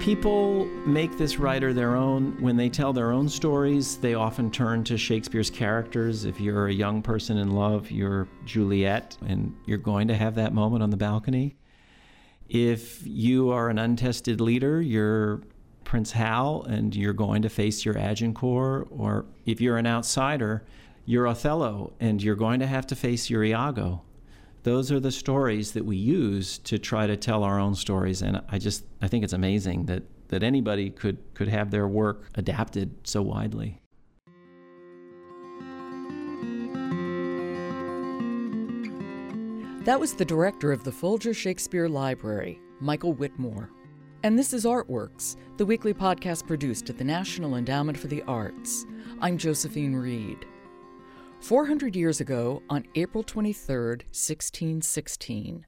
People make this writer their own. When they tell their own stories, they often turn to Shakespeare's characters. If you're a young person in love, you're Juliet, and you're going to have that moment on the balcony. If you are an untested leader, you're Prince Hal, and you're going to face your Agincourt. Or if you're an outsider, you're Othello, and you're going to have to face your Iago those are the stories that we use to try to tell our own stories. And i just i think it's amazing that that anybody could could have their work adapted so widely. That was the director of the folger shakespeare library michael witmore. And this is artworks the weekly podcast produced at the national endowment for the arts. I'm josephine reed 400 years ago, on April 23, 1616,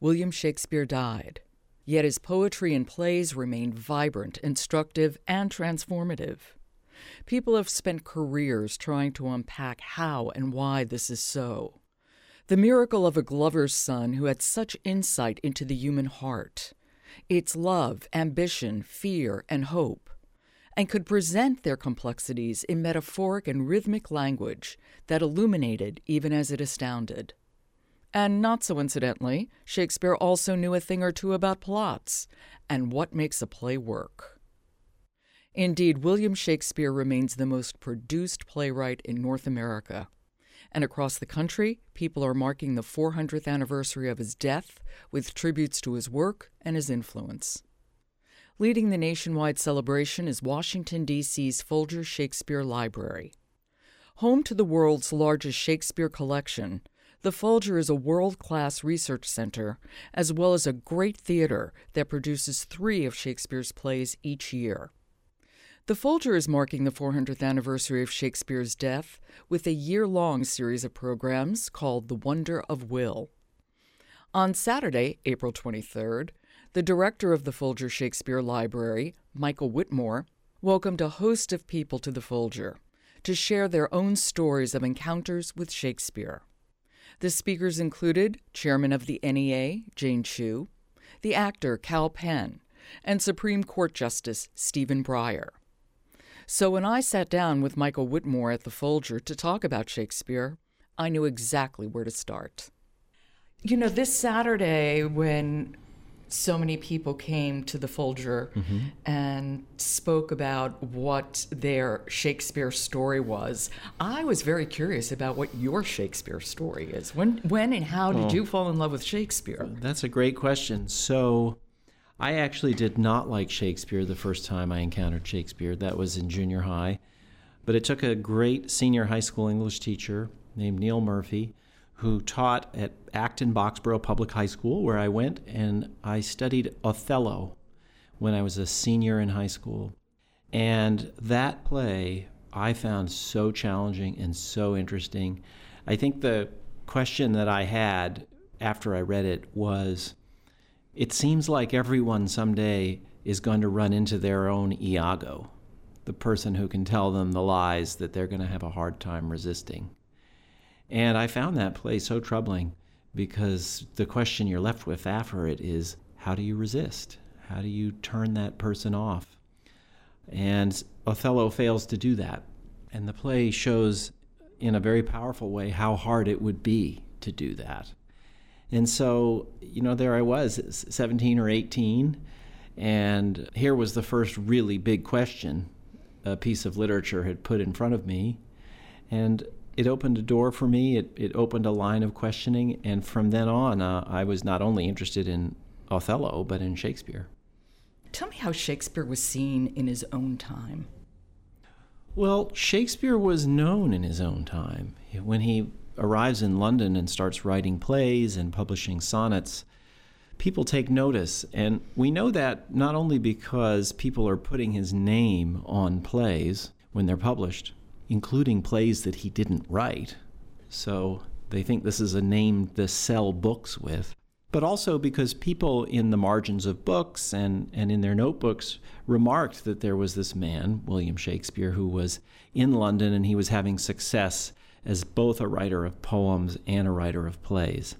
William Shakespeare died. Yet his poetry and plays remain vibrant, instructive, and transformative. People have spent careers trying to unpack how and why this is so. The miracle of a Glover's son who had such insight into the human heart, its love, ambition, fear, and hope and could present their complexities in metaphoric and rhythmic language that illuminated even as it astounded. And not so incidentally, Shakespeare also knew a thing or two about plots and what makes a play work. Indeed, William Shakespeare remains the most produced playwright in North America. And across the country, people are marking the 400th anniversary of his death with tributes to his work and his influence. Leading the nationwide celebration is Washington, D.C.'s Folger Shakespeare Library. Home to the world's largest Shakespeare collection, the Folger is a world class research center as well as a great theater that produces three of Shakespeare's plays each year. The Folger is marking the 400th anniversary of Shakespeare's death with a year long series of programs called The Wonder of Will. On Saturday, April 23rd, the director of the Folger Shakespeare Library, Michael Witmore, welcomed a host of people to the Folger to share their own stories of encounters with Shakespeare. The speakers included Chairman of the NEA, Jane Chu, the actor Kal Penn, and Supreme Court Justice Stephen Breyer. So when I sat down with Michael Witmore at the Folger to talk about Shakespeare, I knew exactly where to start. You know, this Saturday, when so many people came to the Folger mm-hmm. and spoke about what their Shakespeare story was. I was very curious about what your Shakespeare story is. When, when and how did oh, you fall in love with Shakespeare? That's a great question. So, I actually did not like Shakespeare the first time I encountered Shakespeare. That was in junior high. But it took a great senior high school English teacher named Neil Murphy who taught at Acton Boxborough Public High School, where I went, and I studied Othello when I was a senior in high school. And that play I found so challenging and so interesting. I think the question that I had after I read it was it seems like everyone someday is going to run into their own Iago, the person who can tell them the lies that they're going to have a hard time resisting. And I found that play so troubling because the question you're left with after it is how do you resist? How do you turn that person off? And Othello fails to do that. And the play shows in a very powerful way how hard it would be to do that. And so, you know, there I was, 17 or 18, and here was the first really big question a piece of literature had put in front of me. And it opened a door for me. It, it opened a line of questioning. And from then on, uh, I was not only interested in Othello, but in Shakespeare. Tell me how Shakespeare was seen in his own time. Well, Shakespeare was known in his own time. When he arrives in London and starts writing plays and publishing sonnets, people take notice. And we know that not only because people are putting his name on plays when they're published, including plays that he didn't write. So they think this is a name to sell books with. But also because people in the margins of books and, and in their notebooks remarked that there was this man, William Shakespeare, who was in London and he was having success as both a writer of poems and a writer of plays.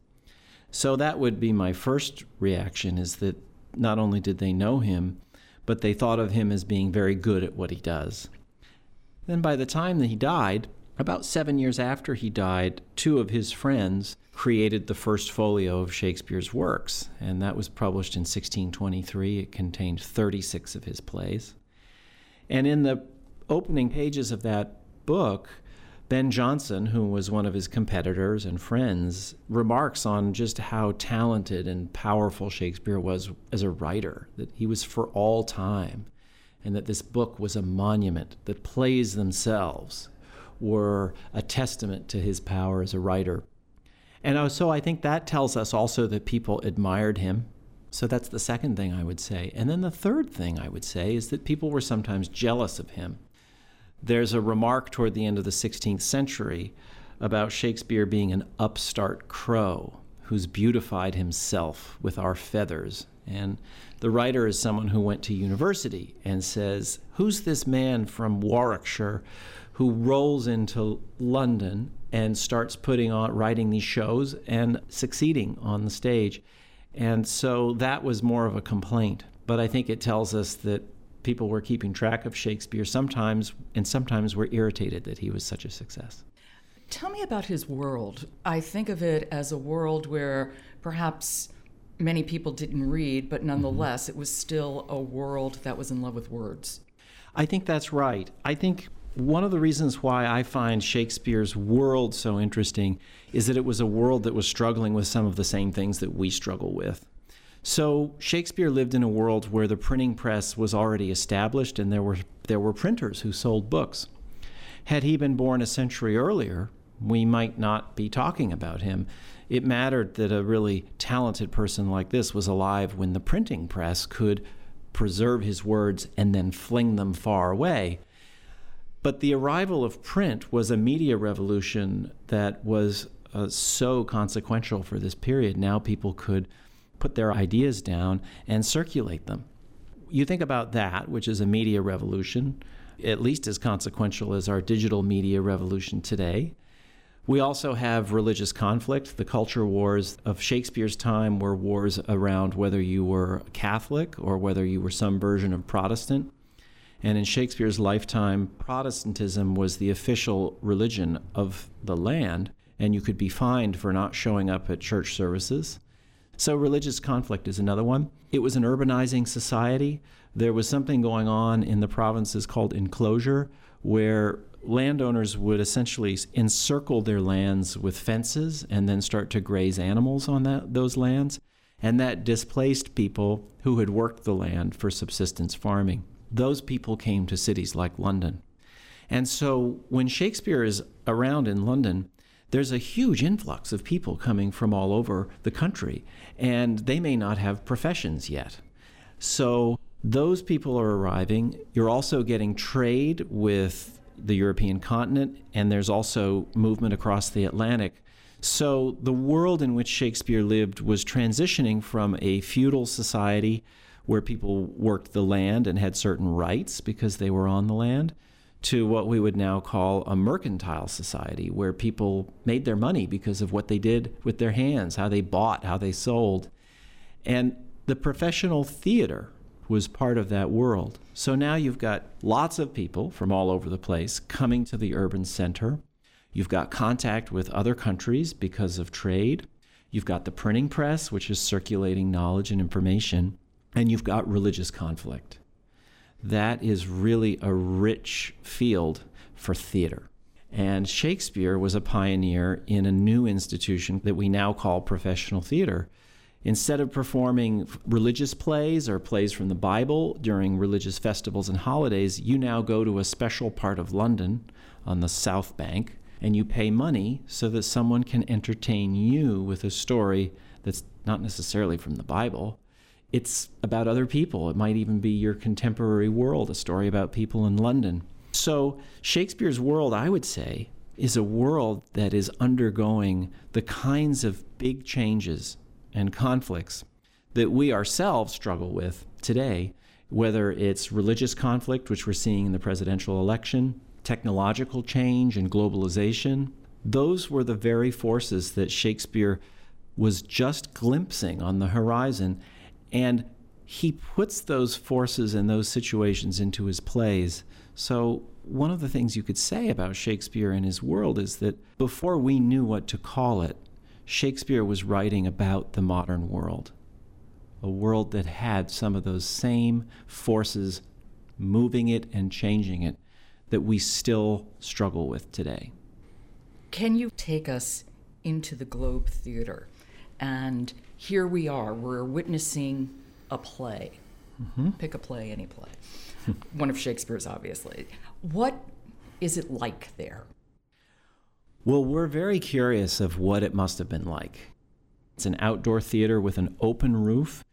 So that would be my first reaction is that not only did they know him, but they thought of him as being very good at what he does. Then, by the time that he died, about seven years after he died, two of his friends created the first folio of Shakespeare's works, and that was published in 1623. It contained 36 of his plays. And in the opening pages of that book, Ben Jonson, who was one of his competitors and friends, remarks on just how talented and powerful Shakespeare was as a writer, that he was for all time, and that this book was a monument, that plays themselves were a testament to his power as a writer. And uh, so I think that tells us also that people admired him. So that's the second thing I would say. And then the third thing I would say is that people were sometimes jealous of him. There's a remark toward the end of the 16th century about Shakespeare being an upstart crow who's beautified himself with our feathers. And the writer is someone who went to university and says, Who's this man from Warwickshire who rolls into London and starts putting on writing these shows and succeeding on the stage? And so that was more of a complaint. But I think it tells us that people were keeping track of Shakespeare sometimes, and sometimes were irritated that he was such a success. Tell me about his world. I think of it as a world where perhaps many people didn't read, but nonetheless, mm-hmm. it was still a world that was in love with words. I think that's right. I think one of the reasons why I find Shakespeare's world so interesting is that it was a world that was struggling with some of the same things that we struggle with. So Shakespeare lived in a world where the printing press was already established and there were there were printers who sold books. Had he been born a century earlier, we might not be talking about him. It mattered that a really talented person like this was alive when the printing press could preserve his words and then fling them far away. But the arrival of print was a media revolution that was uh, so consequential for this period. Now people could put their ideas down and circulate them. You think about that, which is a media revolution, at least as consequential as our digital media revolution today. We also have religious conflict. The culture wars of Shakespeare's time were wars around whether you were Catholic or whether you were some version of Protestant. And in Shakespeare's lifetime, Protestantism was the official religion of the land, and you could be fined for not showing up at church services. So, religious conflict is another one. It was an urbanizing society. There was something going on in the provinces called enclosure, where landowners would essentially encircle their lands with fences and then start to graze animals on that, those lands. And that displaced people who had worked the land for subsistence farming. Those people came to cities like London. And so when Shakespeare is around in London, there's a huge influx of people coming from all over the country, and they may not have professions yet. So those people are arriving. You're also getting trade with the European continent, and there's also movement across the Atlantic. So the world in which Shakespeare lived was transitioning from a feudal society where people worked the land and had certain rights because they were on the land to what we would now call a mercantile society, where people made their money because of what they did with their hands, how they bought, how they sold. And the professional theater was part of that world. So now you've got lots of people from all over the place coming to the urban center. You've got contact with other countries because of trade. You've got the printing press, which is circulating knowledge and information. And you've got religious conflict that is really a rich field for theater. And Shakespeare was a pioneer in a new institution that we now call professional theater. Instead of performing religious plays or plays from the Bible during religious festivals and holidays, you now go to a special part of London on the South Bank and you pay money so that someone can entertain you with a story that's not necessarily from the Bible, it's about other people. It might even be your contemporary world, a story about people in London. So, Shakespeare's world, I would say, is a world that is undergoing the kinds of big changes and conflicts that we ourselves struggle with today, whether it's religious conflict, which we're seeing in the presidential election, technological change and globalization. Those were the very forces that Shakespeare was just glimpsing on the horizon and he puts those forces and those situations into his plays. So, one of the things you could say about Shakespeare and his world is that before we knew what to call it, Shakespeare was writing about the modern world, a world that had some of those same forces moving it and changing it that we still struggle with today. Can you take us into the Globe Theater? And here we are, we're witnessing a play. Mm-hmm. Pick a play, any play. One of Shakespeare's, obviously. What is it like there? Well, we're very curious of what it must have been like. It's an outdoor theater with an open roof.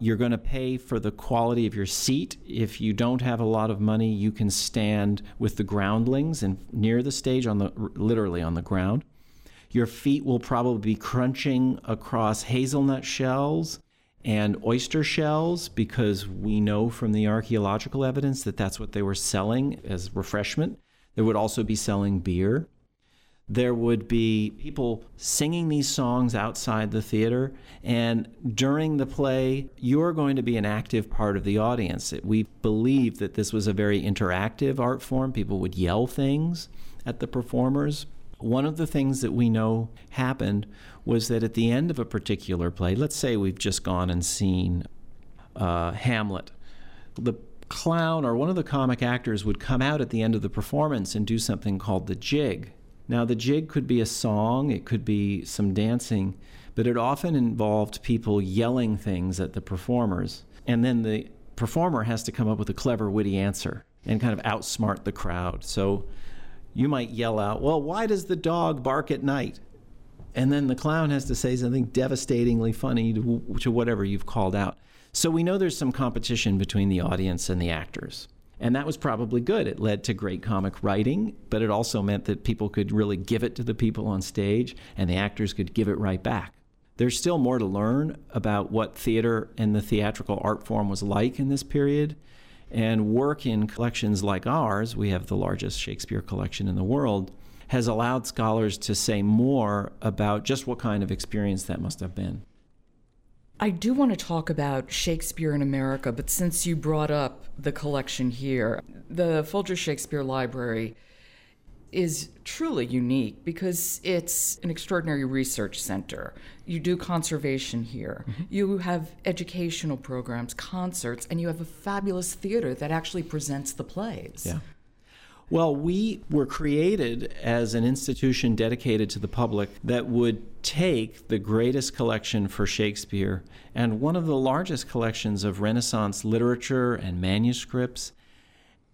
You're going to pay for the quality of your seat. If you don't have a lot of money, you can stand with the groundlings and near the stage on the literally on the ground. Your feet will probably be crunching across hazelnut shells and oyster shells because we know from the archaeological evidence that that's what they were selling as refreshment. They would also be selling beer. There would be people singing these songs outside the theater, and during the play, you're going to be an active part of the audience. We believe that this was a very interactive art form. People would yell things at the performers. One of the things that we know happened was that at the end of a particular play, let's say we've just gone and seen uh, Hamlet, the clown or one of the comic actors would come out at the end of the performance and do something called the jig. Now, the jig could be a song, it could be some dancing, but it often involved people yelling things at the performers. And then the performer has to come up with a clever, witty answer and kind of outsmart the crowd. So you might yell out, Well, why does the dog bark at night? And then the clown has to say something devastatingly funny to, to whatever you've called out. So we know there's some competition between the audience and the actors. And that was probably good. It led to great comic writing, but it also meant that people could really give it to the people on stage and the actors could give it right back. There's still more to learn about what theater and the theatrical art form was like in this period and work in collections like ours, we have the largest Shakespeare collection in the world, has allowed scholars to say more about just what kind of experience that must have been. I do want to talk about Shakespeare in America, but since you brought up the collection here, the Folger Shakespeare Library is truly unique because it's an extraordinary research center. You do conservation here, mm-hmm. you have educational programs, concerts, and you have a fabulous theater that actually presents the plays. Yeah. Well, we were created as an institution dedicated to the public that would take the greatest collection for Shakespeare and one of the largest collections of Renaissance literature and manuscripts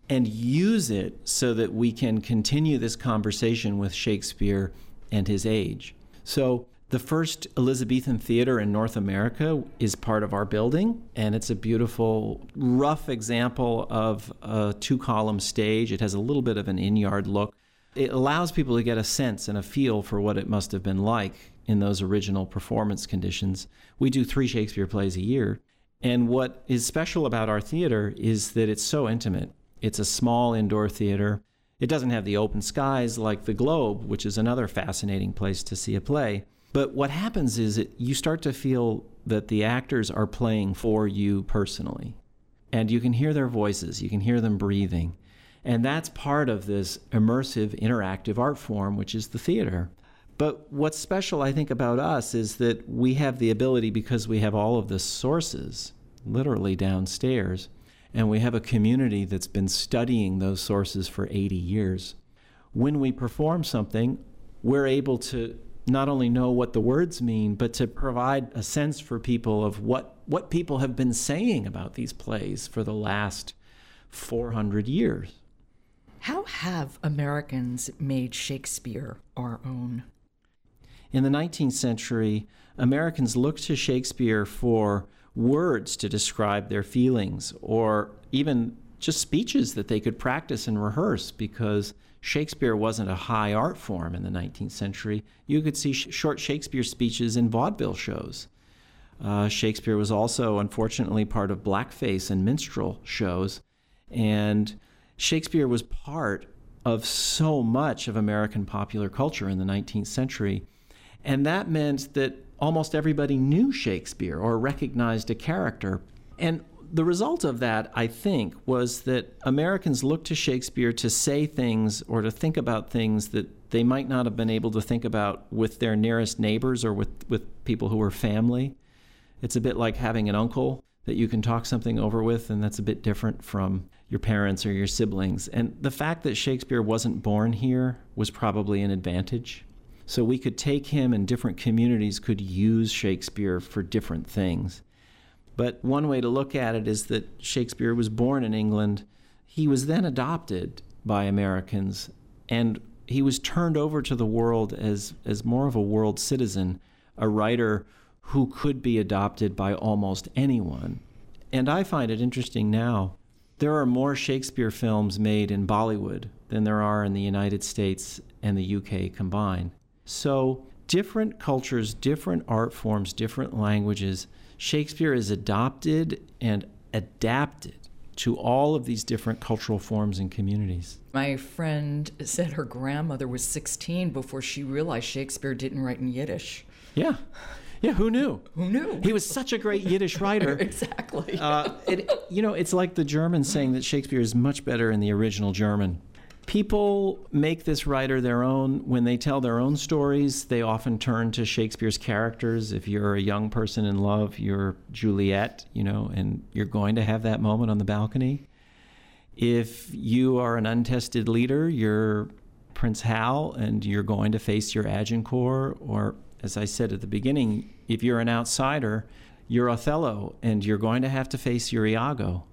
and use it so that we can continue this conversation with Shakespeare and his age. So, the first Elizabethan theater in North America is part of our building, and it's a beautiful, rough example of a two column stage. It has a little bit of an inn yard look. It allows people to get a sense and a feel for what it must have been like in those original performance conditions. We do three Shakespeare plays a year. And what is special about our theater is that it's so intimate. It's a small indoor theater. It doesn't have the open skies like the Globe, which is another fascinating place to see a play. But what happens is that you start to feel that the actors are playing for you personally. And you can hear their voices, you can hear them breathing. And that's part of this immersive, interactive art form, which is the theater. But what's special, I think, about us is that we have the ability, because we have all of the sources literally downstairs, and we have a community that's been studying those sources for 80 years. When we perform something, we're able to not only know what the words mean, but to provide a sense for people of what, what people have been saying about these plays for the last 400 years. How have Americans made Shakespeare our own? In the 19th century, Americans looked to Shakespeare for words to describe their feelings or even just speeches that they could practice and rehearse because Shakespeare wasn't a high art form in the 19th century. You could see sh- short Shakespeare speeches in vaudeville shows. Uh, Shakespeare was also, unfortunately, part of blackface and minstrel shows. And Shakespeare was part of so much of American popular culture in the 19th century. And that meant that almost everybody knew Shakespeare or recognized a character. And the result of that, I think, was that Americans looked to Shakespeare to say things or to think about things that they might not have been able to think about with their nearest neighbors or with, with people who were family. It's a bit like having an uncle that you can talk something over with, and that's a bit different from your parents or your siblings. And the fact that Shakespeare wasn't born here was probably an advantage. So we could take him, and different communities could use Shakespeare for different things. But one way to look at it is that Shakespeare was born in England. He was then adopted by Americans, and he was turned over to the world as, as more of a world citizen, a writer who could be adopted by almost anyone. And I find it interesting now. There are more Shakespeare films made in Bollywood than there are in the United States and the UK combined. So, different cultures, different art forms, different languages, Shakespeare is adopted and adapted to all of these different cultural forms and communities. My friend said her grandmother was 16 before she realized Shakespeare didn't write in Yiddish. Yeah. Yeah, who knew? Who knew? He was such a great Yiddish writer. exactly. Uh, it, you know, it's like the Germans saying that Shakespeare is much better in the original German. People make this writer their own. When they tell their own stories, they often turn to Shakespeare's characters. If you're a young person in love, you're Juliet, you know, and you're going to have that moment on the balcony. If you are an untested leader, you're Prince Hal, and you're going to face your Agincourt. Or, as I said at the beginning, if you're an outsider, you're Othello, and you're going to have to face your Iago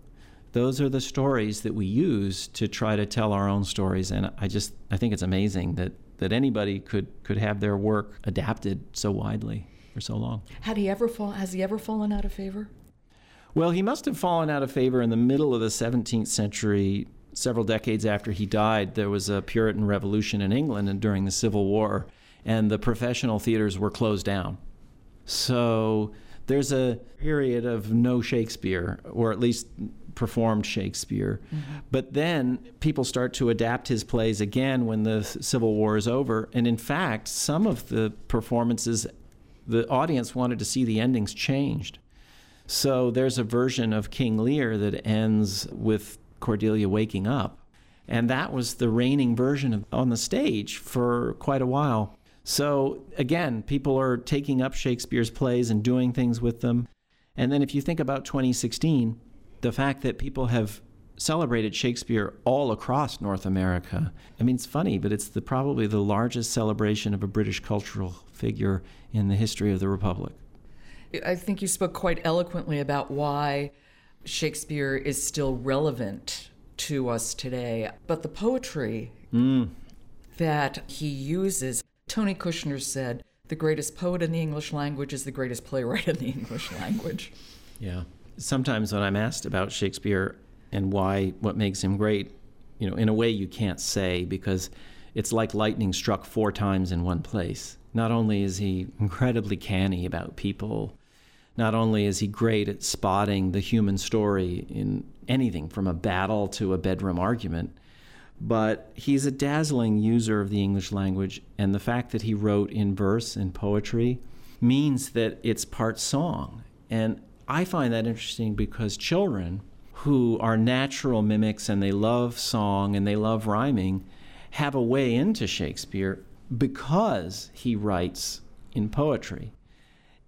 those are the stories that we use to try to tell our own stories. And i just i think it's amazing that that anybody could could have their work adapted so widely for so long. Had he ever fall has he ever fallen out of favor? Well he must have fallen out of favor in the middle of the 17th century several decades after he died. There was a puritan revolution in england and during the civil war and the professional theaters were closed down. So there's a period of no Shakespeare, or at least performed Shakespeare. Mm-hmm. But then people start to adapt his plays again when the Civil War is over. And in fact, some of the performances, the audience wanted to see the endings changed. So there's a version of King Lear that ends with Cordelia waking up. And that was the reigning version of, on the stage for quite a while. So again, people are taking up Shakespeare's plays and doing things with them. And then if you think about 2016, the fact that people have celebrated Shakespeare all across North America. I mean, it's funny, but it's the, probably the largest celebration of a British cultural figure in the history of the Republic. I think you spoke quite eloquently about why Shakespeare is still relevant to us today. But the poetry mm. that he uses, Tony Kushner said, the greatest poet in the English language is the greatest playwright in the English language. Yeah sometimes when I'm asked about Shakespeare and why, what makes him great, you know, in a way you can't say because it's like lightning struck four times in one place. Not only is he incredibly canny about people, not only is he great at spotting the human story in anything from a battle to a bedroom argument, but he's a dazzling user of the English language. And the fact that he wrote in verse and poetry means that it's part song. And I find that interesting because children who are natural mimics and they love song and they love rhyming have a way into Shakespeare because he writes in poetry.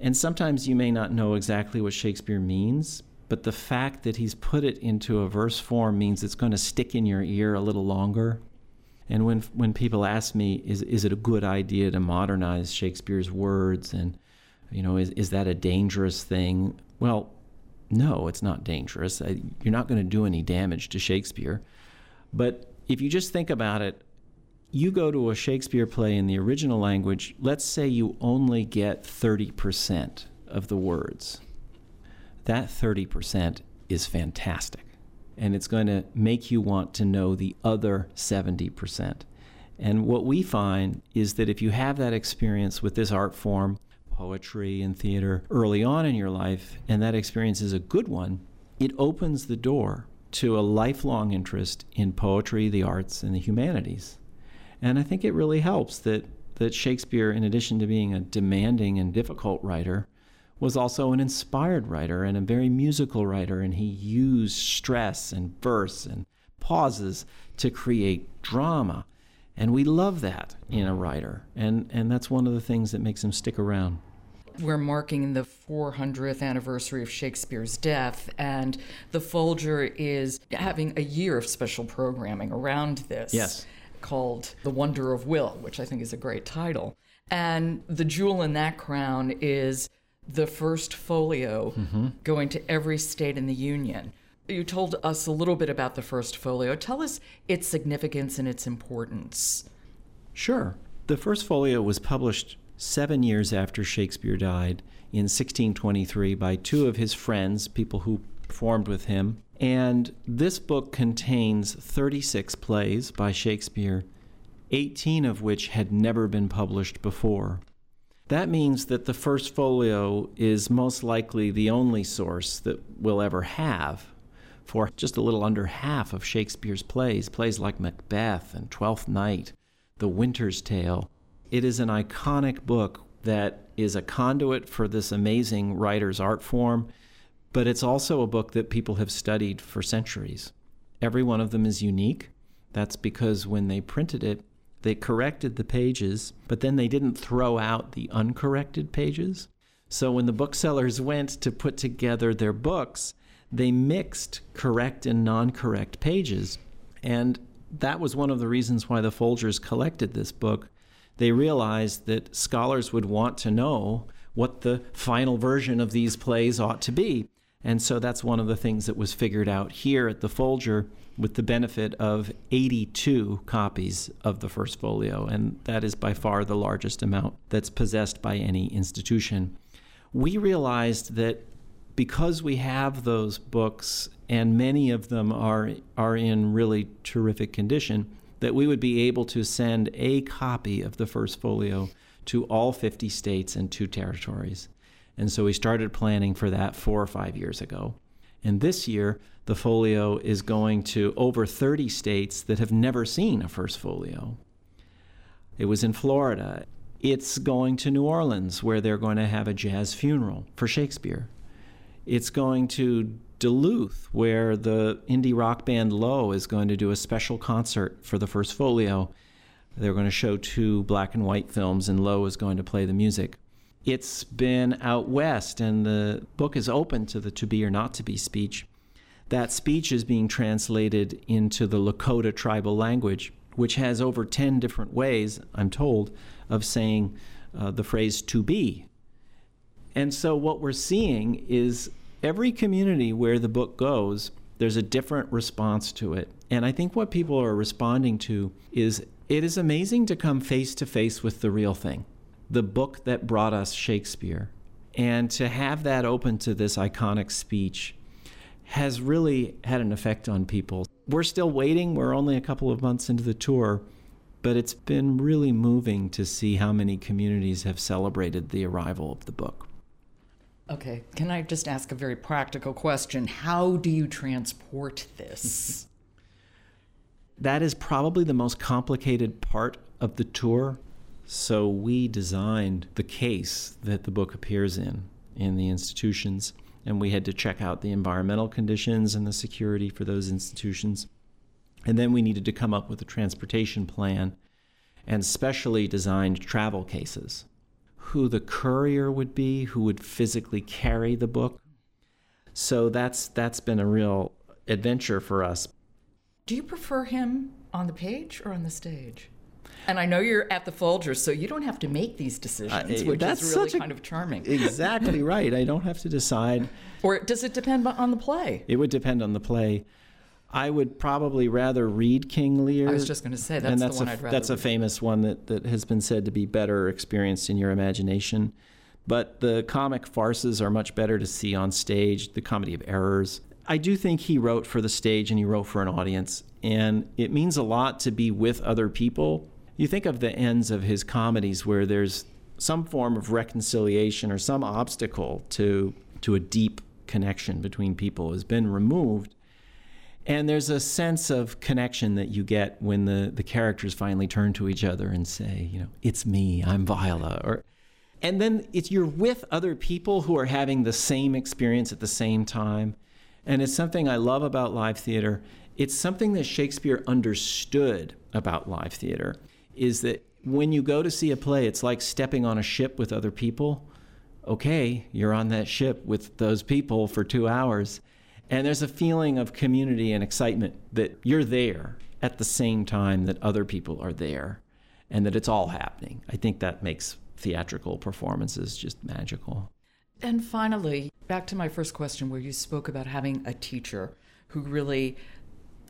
And sometimes you may not know exactly what Shakespeare means, but the fact that he's put it into a verse form means it's going to stick in your ear a little longer. And when when people ask me, is is it a good idea to modernize Shakespeare's words and you know, is, is that a dangerous thing? Well, no, it's not dangerous. Uh, you're not going to do any damage to Shakespeare. But if you just think about it, you go to a Shakespeare play in the original language, let's say you only get 30% of the words. That 30% is fantastic. And it's going to make you want to know the other 70%. And what we find is that if you have that experience with this art form, poetry and theater early on in your life, and that experience is a good one, it opens the door to a lifelong interest in poetry, the arts, and the humanities. And I think it really helps that, that Shakespeare, in addition to being a demanding and difficult writer, was also an inspired writer and a very musical writer, and he used stress and verse and pauses to create drama. And we love that in a writer, and, and that's one of the things that makes him stick around. We're marking the 400th anniversary of Shakespeare's death, and the Folger is having a year of special programming around this. Yes. Called The Wonder of Will, which I think is a great title. And the jewel in that crown is the first folio mm-hmm. going to every state in the Union. You told us a little bit about the first folio. Tell us its significance and its importance. Sure. The first folio was published seven years after Shakespeare died in 1623 by two of his friends, people who performed with him. And this book contains 36 plays by Shakespeare, 18 of which had never been published before. That means that the first folio is most likely the only source that we'll ever have for just a little under half of Shakespeare's plays, plays like Macbeth and Twelfth Night, The Winter's Tale, it is an iconic book that is a conduit for this amazing writer's art form, but it's also a book that people have studied for centuries. Every one of them is unique. That's because when they printed it, they corrected the pages, but then they didn't throw out the uncorrected pages. So when the booksellers went to put together their books, they mixed correct and non correct pages. And that was one of the reasons why the Folgers collected this book they realized that scholars would want to know what the final version of these plays ought to be. And so that's one of the things that was figured out here at the Folger with the benefit of 82 copies of the first folio. And that is by far the largest amount that's possessed by any institution. We realized that because we have those books and many of them are, are in really terrific condition, that we would be able to send a copy of the first folio to all 50 states and two territories. And so we started planning for that four or five years ago. And this year, the folio is going to over 30 states that have never seen a first folio. It was in Florida. It's going to New Orleans, where they're going to have a jazz funeral for Shakespeare. It's going to Duluth, where the indie rock band Low is going to do a special concert for the first folio. They're going to show two black and white films, and Low is going to play the music. It's been out west, and the book is open to the to be or not to be speech. That speech is being translated into the Lakota tribal language, which has over 10 different ways, I'm told, of saying uh, the phrase to be. And so what we're seeing is every community where the book goes, there's a different response to it. And I think what people are responding to is it is amazing to come face to face with the real thing, the book that brought us Shakespeare. And to have that open to this iconic speech has really had an effect on people. We're still waiting, we're only a couple of months into the tour, but it's been really moving to see how many communities have celebrated the arrival of the book. Okay, can I just ask a very practical question? How do you transport this? that is probably the most complicated part of the tour. So we designed the case that the book appears in in the institutions, and we had to check out the environmental conditions and the security for those institutions. And then we needed to come up with a transportation plan and specially designed travel cases who the courier would be, who would physically carry the book. So that's that's been a real adventure for us. Do you prefer him on the page or on the stage? And I know you're at the Folgers, so you don't have to make these decisions, uh, which is really kind of charming. Exactly right. I don't have to decide. Or does it depend on the play? It would depend on the play. I would probably rather read King Lear. I was just going to say that's, and that's the one a, I'd rather. That's read. a famous one that, that has been said to be better experienced in your imagination. But the comic farces are much better to see on stage. The comedy of errors. I do think he wrote for the stage and he wrote for an audience, and it means a lot to be with other people. You think of the ends of his comedies where there's some form of reconciliation or some obstacle to to a deep connection between people has been removed and there's a sense of connection that you get when the, the characters finally turn to each other and say, you know, it's me, I'm Viola. Or, and then it's you're with other people who are having the same experience at the same time. And it's something I love about live theater. It's something that Shakespeare understood about live theater is that when you go to see a play, it's like stepping on a ship with other people. Okay, you're on that ship with those people for two hours. And there's a feeling of community and excitement that you're there at the same time that other people are there and that it's all happening. I think that makes theatrical performances just magical. And finally, back to my first question where you spoke about having a teacher who really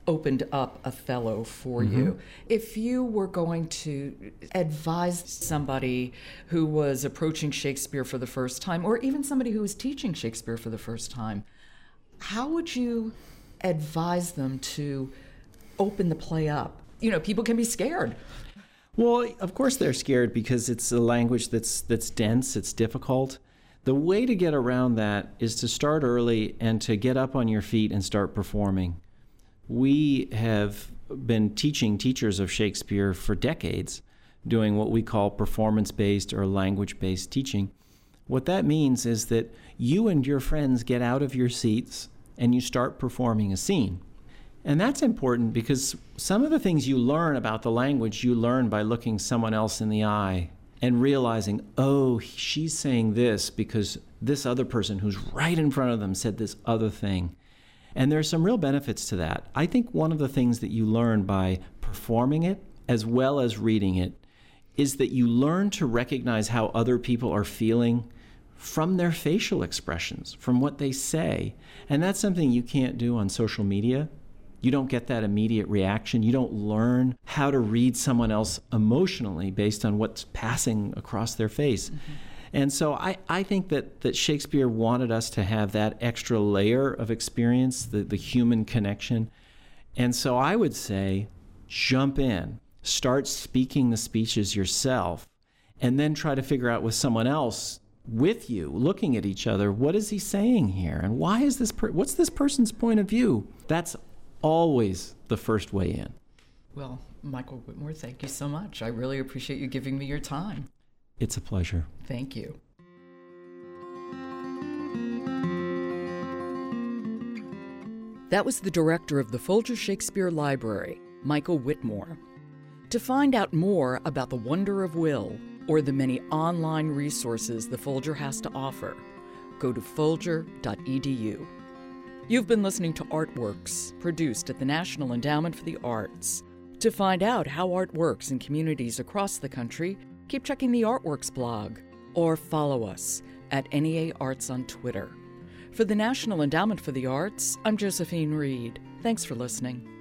opened up Othello for mm-hmm. you. If you were going to advise somebody who was approaching Shakespeare for the first time, or even somebody who was teaching Shakespeare for the first time, how would you advise them to open the play up? You know, people can be scared. Well, of course they're scared because it's a language that's that's dense, it's difficult. The way to get around that is to start early and to get up on your feet and start performing. We have been teaching teachers of Shakespeare for decades, doing what we call performance based or language based teaching. What that means is that you and your friends get out of your seats and you start performing a scene. And that's important because some of the things you learn about the language you learn by looking someone else in the eye and realizing, oh, she's saying this because this other person who's right in front of them said this other thing. And there's some real benefits to that. I think one of the things that you learn by performing it as well as reading it is that you learn to recognize how other people are feeling from their facial expressions, from what they say. And that's something you can't do on social media. You don't get that immediate reaction. You don't learn how to read someone else emotionally based on what's passing across their face. Mm-hmm. And so I, I think that, that Shakespeare wanted us to have that extra layer of experience, the, the human connection. And so I would say jump in, start speaking the speeches yourself, and then try to figure out with someone else with you looking at each other what is he saying here and why is this per- what's this person's point of view that's always the first way in well michael witmore thank you so much i really appreciate you giving me your time it's a pleasure. Thank you. That was the director of the Folger Shakespeare Library, Michael Witmore. To find out more about the wonder of will or the many online resources the Folger has to offer, go to folger.edu. You've been listening to Artworks, produced at the National Endowment for the Arts. To find out how art works in communities across the country, keep checking the Artworks blog or follow us at NEA Arts on Twitter. For the National Endowment for the Arts, I'm Josephine Reed. Thanks for listening.